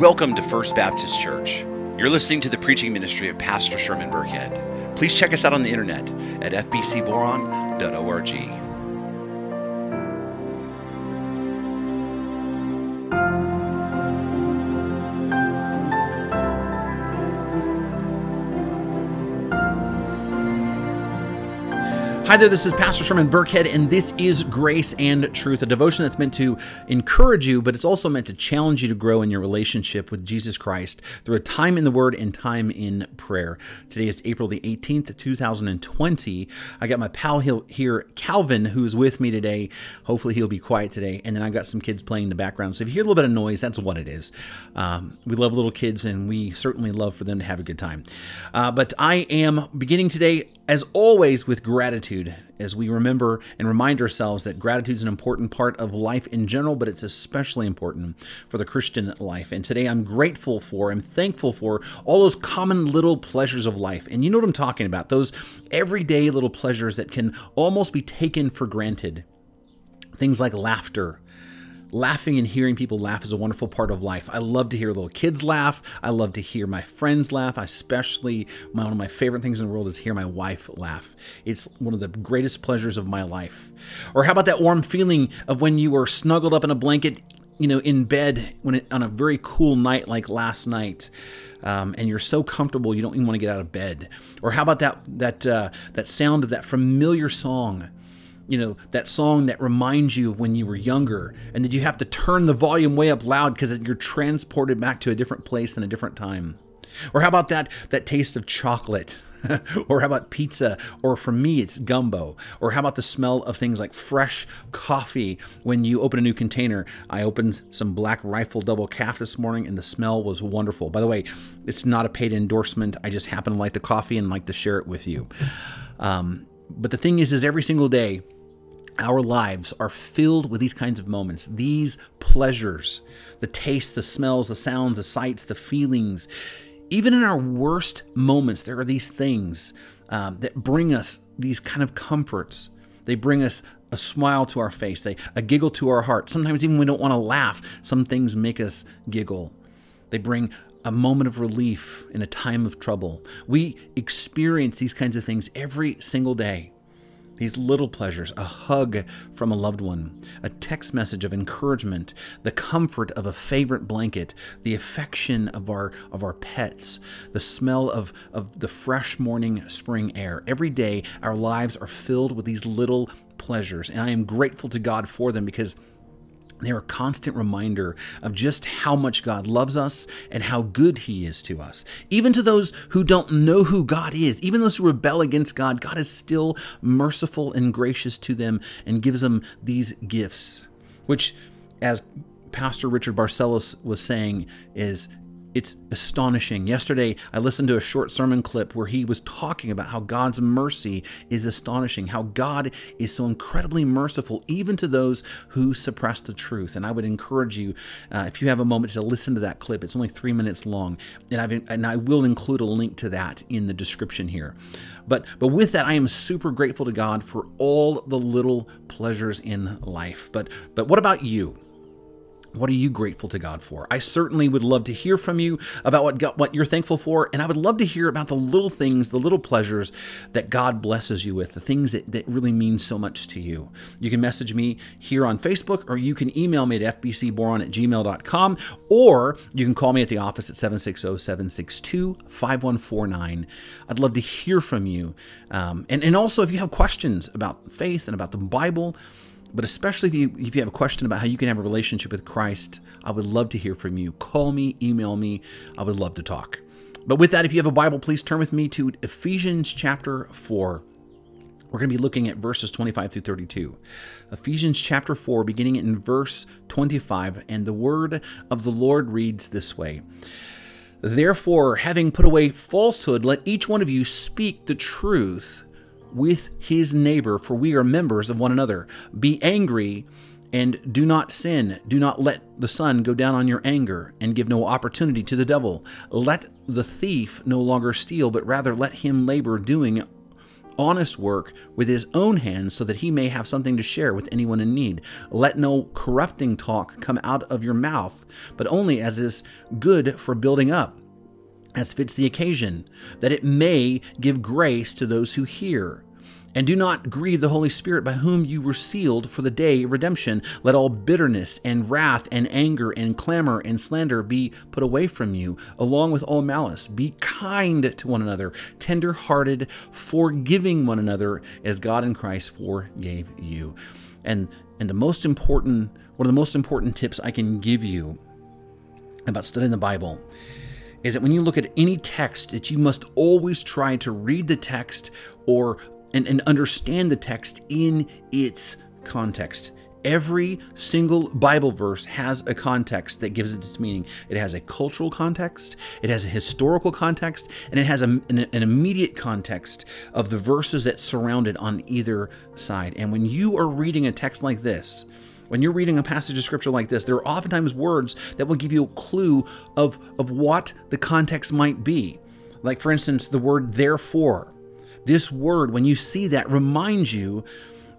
Welcome to First Baptist Church. You're listening to the preaching ministry of Pastor Sherman Burkhead. Please check us out on the internet at fbcboron.org. Hi there, this is Pastor Sherman Burkhead, and this is Grace and Truth, a devotion that's meant to encourage you, but it's also meant to challenge you to grow in your relationship with Jesus Christ through a time in the Word and time in prayer. Today is April the 18th, 2020. I got my pal here, Calvin, who's with me today. Hopefully, he'll be quiet today. And then I've got some kids playing in the background. So if you hear a little bit of noise, that's what it is. Um, we love little kids, and we certainly love for them to have a good time. Uh, but I am beginning today as always, with gratitude, as we remember and remind ourselves that gratitude is an important part of life in general, but it's especially important for the Christian life. And today I'm grateful for, I'm thankful for all those common little pleasures of life. And you know what I'm talking about those everyday little pleasures that can almost be taken for granted. Things like laughter, laughing and hearing people laugh is a wonderful part of life. I love to hear little kids laugh. I love to hear my friends laugh. I especially, my, one of my favorite things in the world is hear my wife laugh. It's one of the greatest pleasures of my life. Or how about that warm feeling of when you are snuggled up in a blanket, you know, in bed when it, on a very cool night like last night. Um, and you're so comfortable you don't even want to get out of bed. Or how about that that uh, that sound of that familiar song you know that song that reminds you of when you were younger. And that you have to turn the volume way up loud because you're transported back to a different place and a different time. Or how about that that taste of chocolate? Or how about pizza? Or for me it's gumbo. Or how about the smell of things like fresh coffee when you open a new container? I opened some black rifle double calf this morning and the smell was wonderful. By the way it's not a paid endorsement. I just happen to like the coffee and like to share it with you. Um, but the thing is is every single day our lives are filled with these kinds of moments, these pleasures, the taste, the smells, the sounds, the sights, the feelings. Even in our worst moments, there are these things um, that bring us these kind of comforts. They bring us a smile to our face, they, a giggle to our heart. Sometimes, even when we don't want to laugh, some things make us giggle. They bring a moment of relief in a time of trouble. We experience these kinds of things every single day these little pleasures, a hug from a loved one, a text message of encouragement, the comfort of a favorite blanket, the affection of our of our pets, the smell of, of the fresh morning spring air. Every day our lives are filled with these little pleasures, and I am grateful to God for them because they're a constant reminder of just how much God loves us and how good He is to us. Even to those who don't know who God is, even those who rebel against God, God is still merciful and gracious to them and gives them these gifts, which, as Pastor Richard Barcellos was saying, is it's astonishing. Yesterday, I listened to a short sermon clip where he was talking about how God's mercy is astonishing, how God is so incredibly merciful even to those who suppress the truth. And I would encourage you, uh, if you have a moment, to listen to that clip. It's only three minutes long, and, I've, and I will include a link to that in the description here. But but with that, I am super grateful to God for all the little pleasures in life. But but what about you? What are you grateful to God for? I certainly would love to hear from you about what what you're thankful for, and I would love to hear about the little things, the little pleasures that God blesses you with, the things that, that really mean so much to you. You can message me here on Facebook, or you can email me at fbcboron at gmail.com, or you can call me at the office at 760-762-5149. I'd love to hear from you. Um, and, and also, if you have questions about faith and about the Bible, but especially if you, if you have a question about how you can have a relationship with Christ, I would love to hear from you. Call me, email me. I would love to talk. But with that, if you have a Bible, please turn with me to Ephesians chapter 4. We're going to be looking at verses 25 through 32. Ephesians chapter 4, beginning in verse 25, and the word of the Lord reads this way Therefore, having put away falsehood, let each one of you speak the truth with his neighbor, for we are members of one another. Be angry and do not sin. Do not let the sun go down on your anger, and give no opportunity to the devil. Let the thief no longer steal, but rather let him labor, doing honest work with his own hands so that he may have something to share with anyone in need. Let no corrupting talk come out of your mouth, but only as is good for building up, as fits the occasion, that it may give grace to those who hear. And do not grieve the Holy Spirit by whom you were sealed for the day of redemption. Let all bitterness and wrath and anger and clamor and slander be put away from you, along with all malice. Be kind to one another, tender hearted, forgiving one another, as God in Christ forgave you. And and the most important one of the most important tips I can give you about studying the Bible is that when you look at any text that you must always try to read the text or and, and understand the text in its context. Every single Bible verse has a context that gives it its meaning. It has a cultural context, it has a historical context, and it has a, an, an, immediate context of the verses that surround it on either side. And when you are reading a text like this, when you're reading a passage of scripture like this, there are oftentimes words that will give you a clue of, of what the context might be. Like, for instance, the word therefore this word, when you see that, reminds you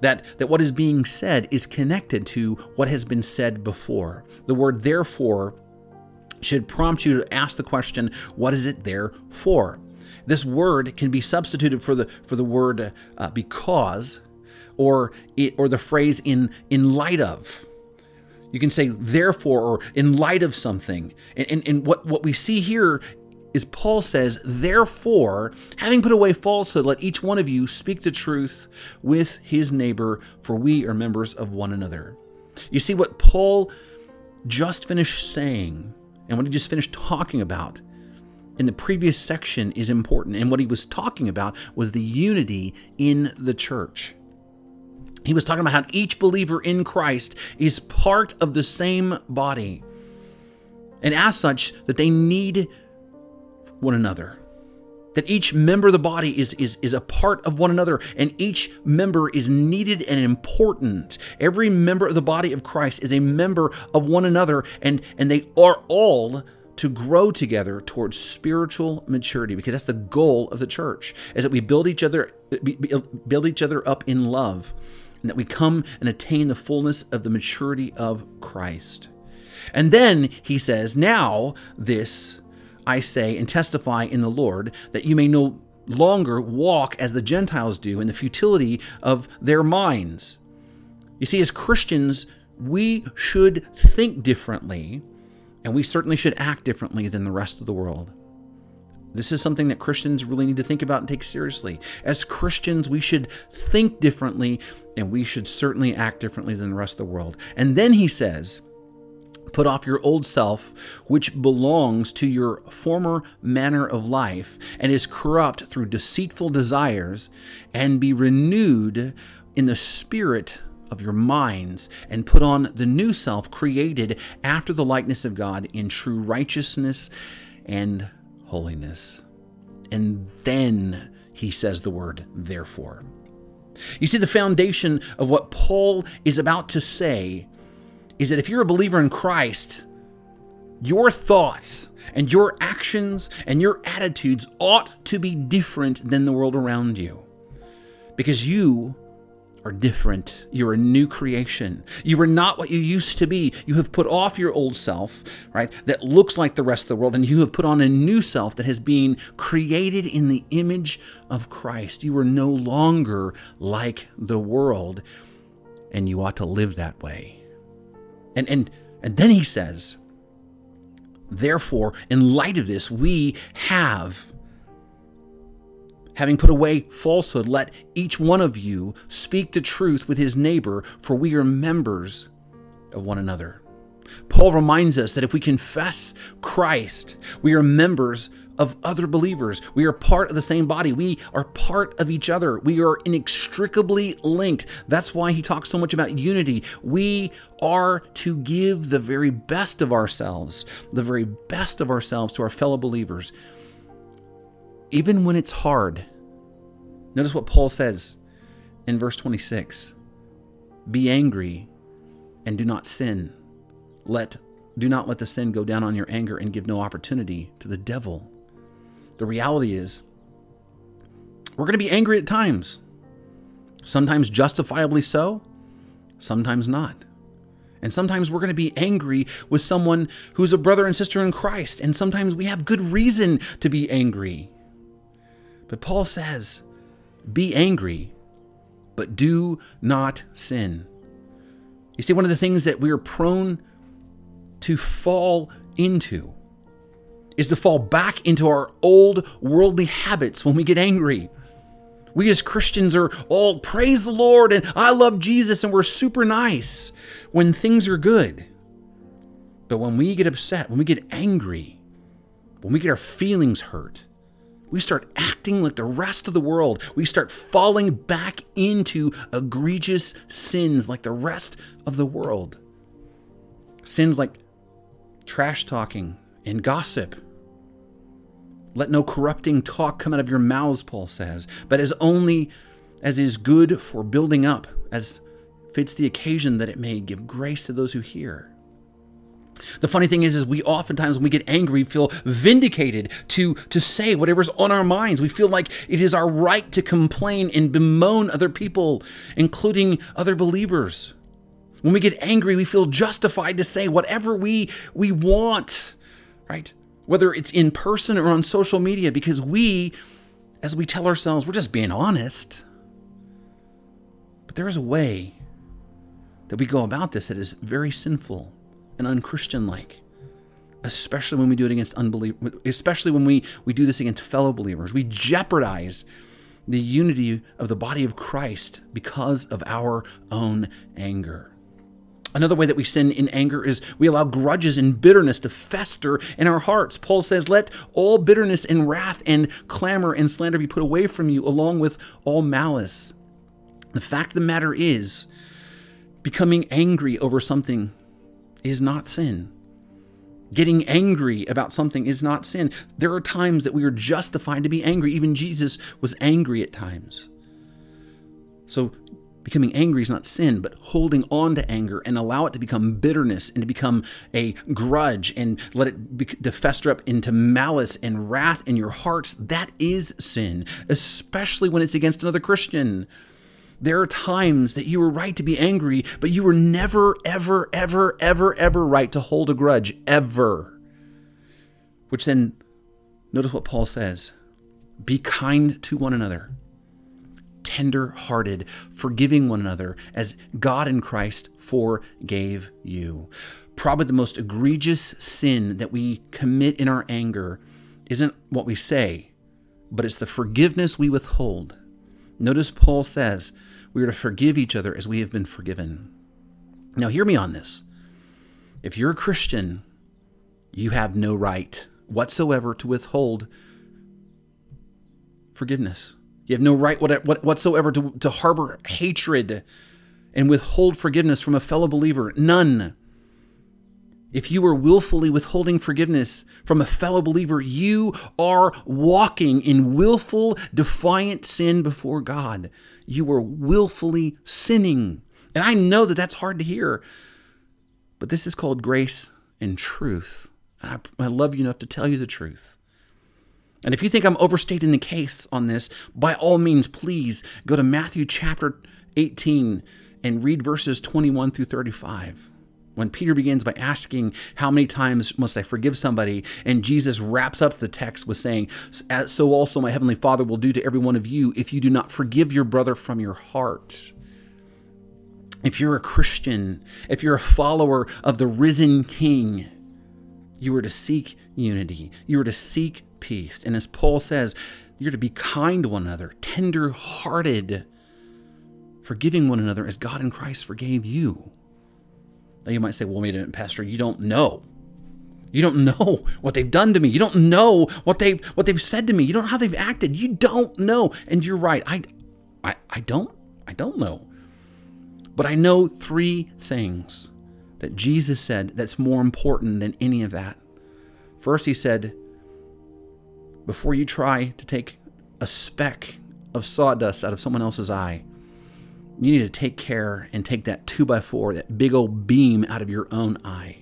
that, that what is being said is connected to what has been said before. The word therefore should prompt you to ask the question, what is it there for? This word can be substituted for the for the word uh, because, or it, or the phrase in in light of. You can say therefore or in light of something. And, and, and what, what we see here is Paul says, Therefore, having put away falsehood, let each one of you speak the truth with his neighbor, for we are members of one another. You see, what Paul just finished saying and what he just finished talking about in the previous section is important. And what he was talking about was the unity in the church. He was talking about how each believer in Christ is part of the same body. And as such, that they need one another. That each member of the body is, is, is a part of one another, and each member is needed and important. Every member of the body of Christ is a member of one another, and, and they are all to grow together towards spiritual maturity because that's the goal of the church is that we build each other build each other up in love and that we come and attain the fullness of the maturity of Christ. And then he says, now this I say and testify in the Lord, that you may no longer walk as the Gentiles do in the futility of their minds. You see, as Christians, we should think differently, and we certainly should act differently than the rest of the world. This is something that Christians really need to think about and take seriously. As Christians, we should think differently, and we should certainly act differently than the rest of the world. And then he says, Put off your old self, which belongs to your former manner of life and is corrupt through deceitful desires, and be renewed in the spirit of your minds, and put on the new self created after the likeness of God in true righteousness and holiness. And then he says the word, therefore. You see, the foundation of what Paul is about to say is that if you're a believer in Christ, your thoughts and your actions and your attitudes ought to be different than the world around you. Because you are different. You're a new creation. You are not what you used to be. You have put off your old self, right, that looks like the rest of the world, and you have put on a new self that has been created in the image of Christ. You are no longer like the world, and you ought to live that way. And and and then he says, therefore, in light of this, we have having put away falsehood, let each one of you speak the truth with his neighbor, for we are members of one another. Paul reminds us that if we confess Christ, we are members of other believers. We are part of the same body. We are part of each other. We are inextricably linked. That's why he talks so much about unity. We are to give the very best of ourselves, the very best of ourselves to our fellow believers, even when it's hard. Notice what Paul says in verse 26 Be angry and do not sin. Let do not let the sin go down on your anger and give no opportunity to the devil. The reality is, We're going to be angry at times. Sometimes justifiably so, sometimes not. And sometimes we're going to be angry with someone who's a brother and sister in Christ. And sometimes we have good reason to be angry. But Paul says, be angry, but do not sin. You see, one of the things that we are prone to fall into is to fall back into our old worldly habits when we get angry. We as Christians are all praise the Lord and I love Jesus and we're super nice when things are good. But when we get upset, when we get angry, when we get our feelings hurt, we start acting like the rest of the world. We start falling back into egregious sins like the rest of the world. Sins like trash talking and gossip let no corrupting talk come out of your mouths, Paul says, but as only as is good for building up, as fits the occasion that it may give grace to those who hear. The funny thing is, is we oftentimes when we get angry feel vindicated to to say whatever's on our minds. We feel like it is our right to complain and bemoan other people, including other believers. When we get angry, we feel justified to say whatever we we want, right? whether it's in person or on social media, because we, as we tell ourselves, we're just being honest. But there is a way that we go about this that is very sinful and unchristian like especially when we do it against unbelievers, especially when we, we do this against fellow believers. We jeopardize the unity of the body of Christ because of our own anger. Another way that we sin in anger is we allow grudges and bitterness to fester in our hearts. Paul says, Let all bitterness and wrath and clamor and slander be put away from you, along with all malice. The fact of the matter is, becoming angry over something is not sin. Getting angry about something is not sin. There are times that we are justified to be angry. Even Jesus was angry at times. So Becoming angry is not sin, but holding on to anger and allow it to become bitterness and to become a grudge and let it be, to fester up into malice and wrath in your hearts. That is sin, especially when it's against another Christian. There are times that you were right to be angry, but you were never, ever, ever, ever, ever right to hold a grudge, ever. Which then, notice what Paul says be kind to one another tender hearted, forgiving one another as God in Christ forgave you. Probably the most egregious sin that we commit in our anger isn't what we say, but it's the forgiveness we withhold. Notice Paul says we are to forgive each other as we have been forgiven. Now, hear me on this. If you're a Christian, you have no right whatsoever to withhold forgiveness. You have no right whatsoever to, to harbor hatred and withhold forgiveness from a fellow believer. None. If you are willfully withholding forgiveness from a fellow believer, you are walking in willful, defiant sin before God. You were willfully sinning. And I know that that's hard to hear, but this is called grace and truth. I, I love you enough to tell you the truth. And if you think I'm overstating the case on this, by all means, please go to Matthew chapter 18 and read verses 21 through 35. When Peter begins by asking, How many times must I forgive somebody? And Jesus wraps up the text with saying, So also my heavenly Father will do to every one of you if you do not forgive your brother from your heart. If you're a Christian, if you're a follower of the risen King, you are to seek unity. You are to seek peace. And as Paul says, you're to be kind to one another, tender hearted, forgiving one another as God in Christ forgave you. Now you might say, well, wait a minute, Pastor, you don't know. You don't know what they've done to me. You don't know what they've what they've said to me. You don't know how they've acted. You don't know. And you're right. I I, I don't I don't know. But I know three things that Jesus said that's more important than any of that. First, he said, before you try to take a speck of sawdust out of someone else's eye, you need to take care and take that two by four, that big old beam out of your own eye.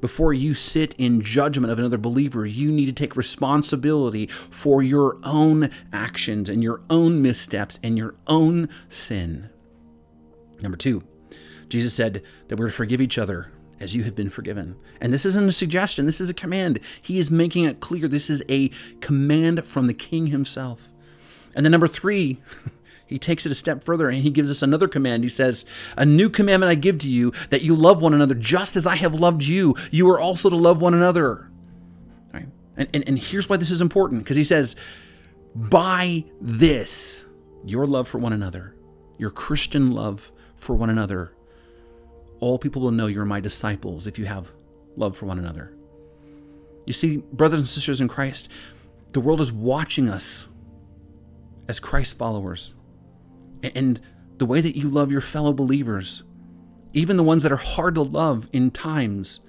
before you sit in judgment of another believer, you need to take responsibility for your own actions and your own missteps and your own sin. Number two, Jesus said that we're to forgive each other as you have been forgiven. And this isn't a suggestion, this is a command. He is making it clear this is a command from the King himself. And then number three, he takes it a step further and he gives us another command. He says, A new commandment I give to you that you love one another just as I have loved you. You are also to love one another. Right? And, and, and here's why this is important because he says, By this, your love for one another, your Christian love for one another, all people will know you're my disciples if you have love for one another. You see, brothers and sisters in Christ, the world is watching us as Christ followers. And the way that you love your fellow believers, even the ones that are hard to love in times,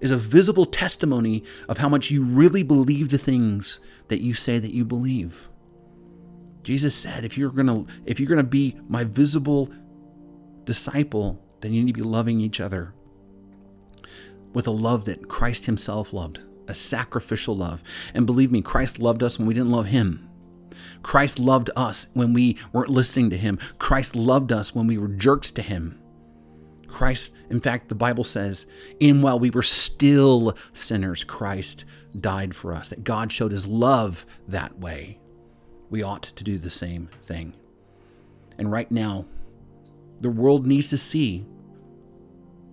is a visible testimony of how much you really believe the things that you say that you believe. Jesus said, if you're gonna if you're gonna be my visible disciple, then you need to be loving each other with a love that Christ Himself loved, a sacrificial love. And believe me, Christ loved us when we didn't love Him. Christ loved us when we weren't listening to Him. Christ loved us when we were jerks to Him. Christ, in fact, the Bible says, in while we were still sinners, Christ died for us, that God showed His love that way. We ought to do the same thing. And right now, the world needs to see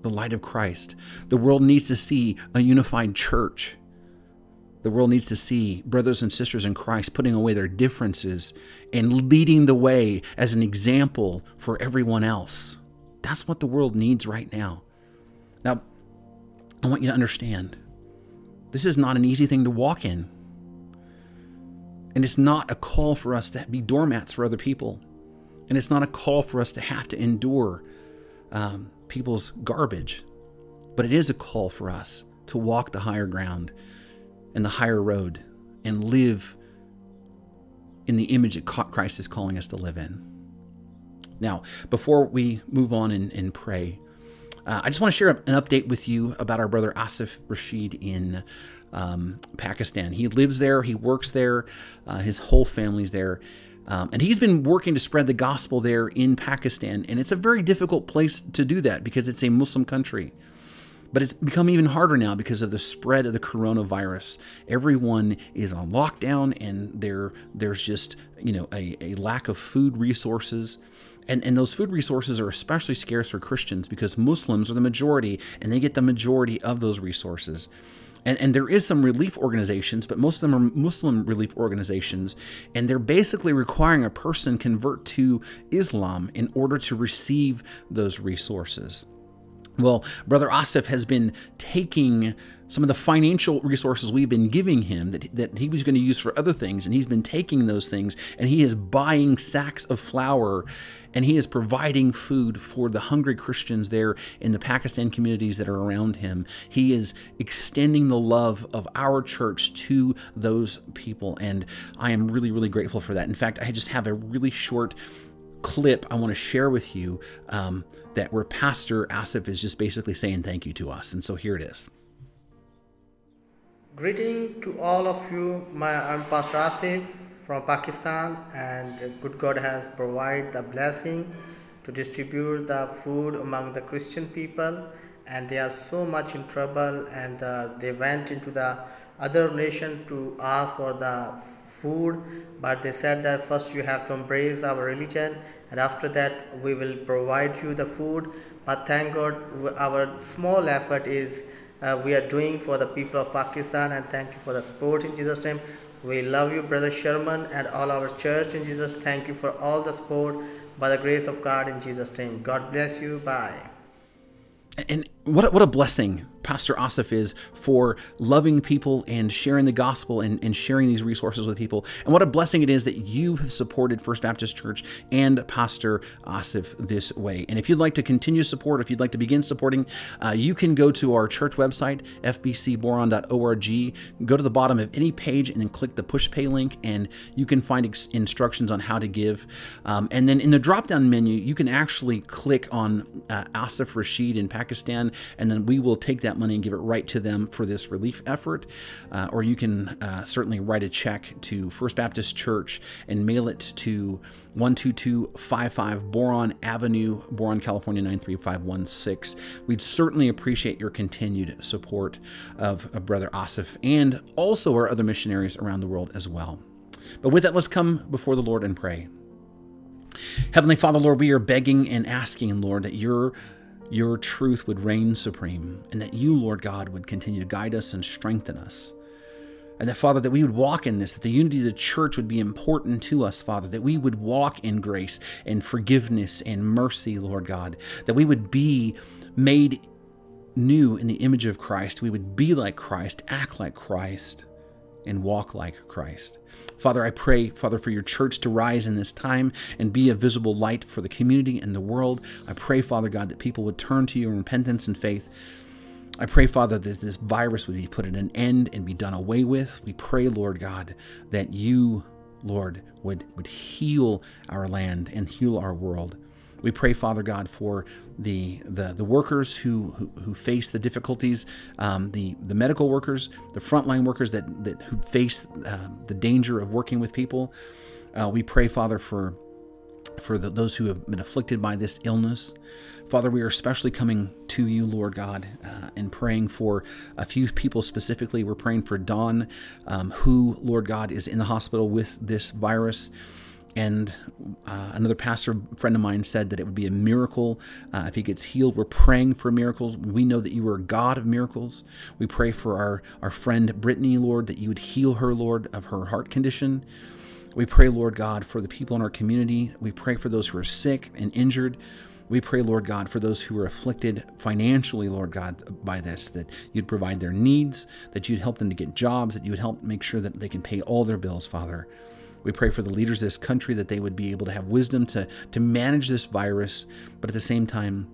the light of Christ. The world needs to see a unified church. The world needs to see brothers and sisters in Christ putting away their differences and leading the way as an example for everyone else. That's what the world needs right now. Now, I want you to understand this is not an easy thing to walk in. And it's not a call for us to be doormats for other people. And it's not a call for us to have to endure um, people's garbage, but it is a call for us to walk the higher ground and the higher road and live in the image that Christ is calling us to live in. Now, before we move on and, and pray, uh, I just want to share an update with you about our brother Asif Rashid in um, Pakistan. He lives there, he works there, uh, his whole family's there. Um, and he's been working to spread the gospel there in Pakistan. And it's a very difficult place to do that because it's a Muslim country. But it's become even harder now because of the spread of the coronavirus. Everyone is on lockdown and there there's just, you know, a, a lack of food resources. And, and those food resources are especially scarce for Christians because Muslims are the majority and they get the majority of those resources. And, and there is some relief organizations, but most of them are Muslim relief organizations, and they're basically requiring a person convert to Islam in order to receive those resources. Well, Brother Asif has been taking some of the financial resources we've been giving him that, that he was going to use for other things, and he's been taking those things and he is buying sacks of flour and he is providing food for the hungry Christians there in the Pakistan communities that are around him. He is extending the love of our church to those people, and I am really, really grateful for that. In fact, I just have a really short clip I want to share with you um, that where Pastor Asif is just basically saying thank you to us. And so here it is. Greeting to all of you. My, I'm Pastor Asif from Pakistan, and good God has provided the blessing to distribute the food among the Christian people, and they are so much in trouble, and uh, they went into the other nation to ask for the food, but they said that first you have to embrace our religion, and after that we will provide you the food. But thank God, our small effort is uh, we are doing for the people of Pakistan and thank you for the support in Jesus name. We love you brother Sherman and all our church in Jesus. Thank you for all the support by the grace of God in Jesus name. God bless you. Bye. And what a, what a blessing Pastor Asif is for loving people and sharing the gospel and, and sharing these resources with people. And what a blessing it is that you have supported First Baptist Church and Pastor Asif this way. And if you'd like to continue support, if you'd like to begin supporting, uh, you can go to our church website, fbcboron.org, go to the bottom of any page and then click the Pushpay link, and you can find ex- instructions on how to give. Um, and then in the drop down menu, you can actually click on uh, Asif Rashid in Pakistan and then we will take that money and give it right to them for this relief effort. Uh, or you can uh, certainly write a check to First Baptist Church and mail it to 12255 Boron Avenue, Boron, California 93516. We'd certainly appreciate your continued support of, of Brother Asif and also our other missionaries around the world as well. But with that, let's come before the Lord and pray. Heavenly Father, Lord, we are begging and asking, Lord, that your your truth would reign supreme, and that you, Lord God, would continue to guide us and strengthen us. And that, Father, that we would walk in this, that the unity of the church would be important to us, Father, that we would walk in grace and forgiveness and mercy, Lord God, that we would be made new in the image of Christ. We would be like Christ, act like Christ, and walk like Christ. Father, I pray, Father, for your church to rise in this time and be a visible light for the community and the world. I pray, Father God, that people would turn to you in repentance and faith. I pray, Father, that this virus would be put at an end and be done away with. We pray, Lord God, that you, Lord, would, would heal our land and heal our world. We pray, Father God, for the the, the workers who, who, who face the difficulties, um, the the medical workers, the frontline workers that that who face uh, the danger of working with people. Uh, we pray, Father, for for the, those who have been afflicted by this illness. Father, we are especially coming to you, Lord God, uh, and praying for a few people specifically. We're praying for Don, um, who, Lord God, is in the hospital with this virus. And uh, another pastor friend of mine said that it would be a miracle uh, if he gets healed. We're praying for miracles. We know that you are a God of miracles. We pray for our, our friend Brittany, Lord, that you would heal her, Lord, of her heart condition. We pray, Lord God, for the people in our community. We pray for those who are sick and injured. We pray, Lord God, for those who are afflicted financially, Lord God, by this, that you'd provide their needs, that you'd help them to get jobs, that you would help make sure that they can pay all their bills, Father. We pray for the leaders of this country that they would be able to have wisdom to, to manage this virus, but at the same time,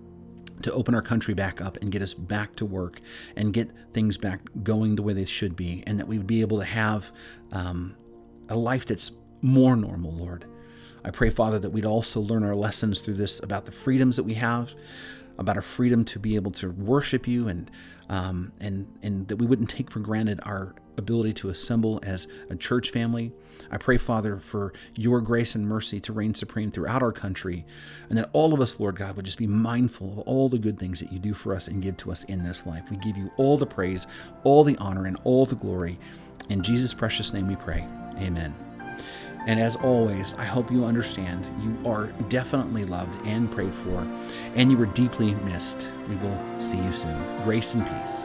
to open our country back up and get us back to work and get things back going the way they should be, and that we would be able to have um, a life that's more normal, Lord. I pray, Father, that we'd also learn our lessons through this about the freedoms that we have, about our freedom to be able to worship you and um, and and that we wouldn't take for granted our ability to assemble as a church family. I pray, Father, for your grace and mercy to reign supreme throughout our country, and that all of us, Lord God, would just be mindful of all the good things that you do for us and give to us in this life. We give you all the praise, all the honor, and all the glory. In Jesus' precious name we pray. Amen. And as always, I hope you understand you are definitely loved and prayed for, and you are deeply missed. We will see you soon. Grace and peace.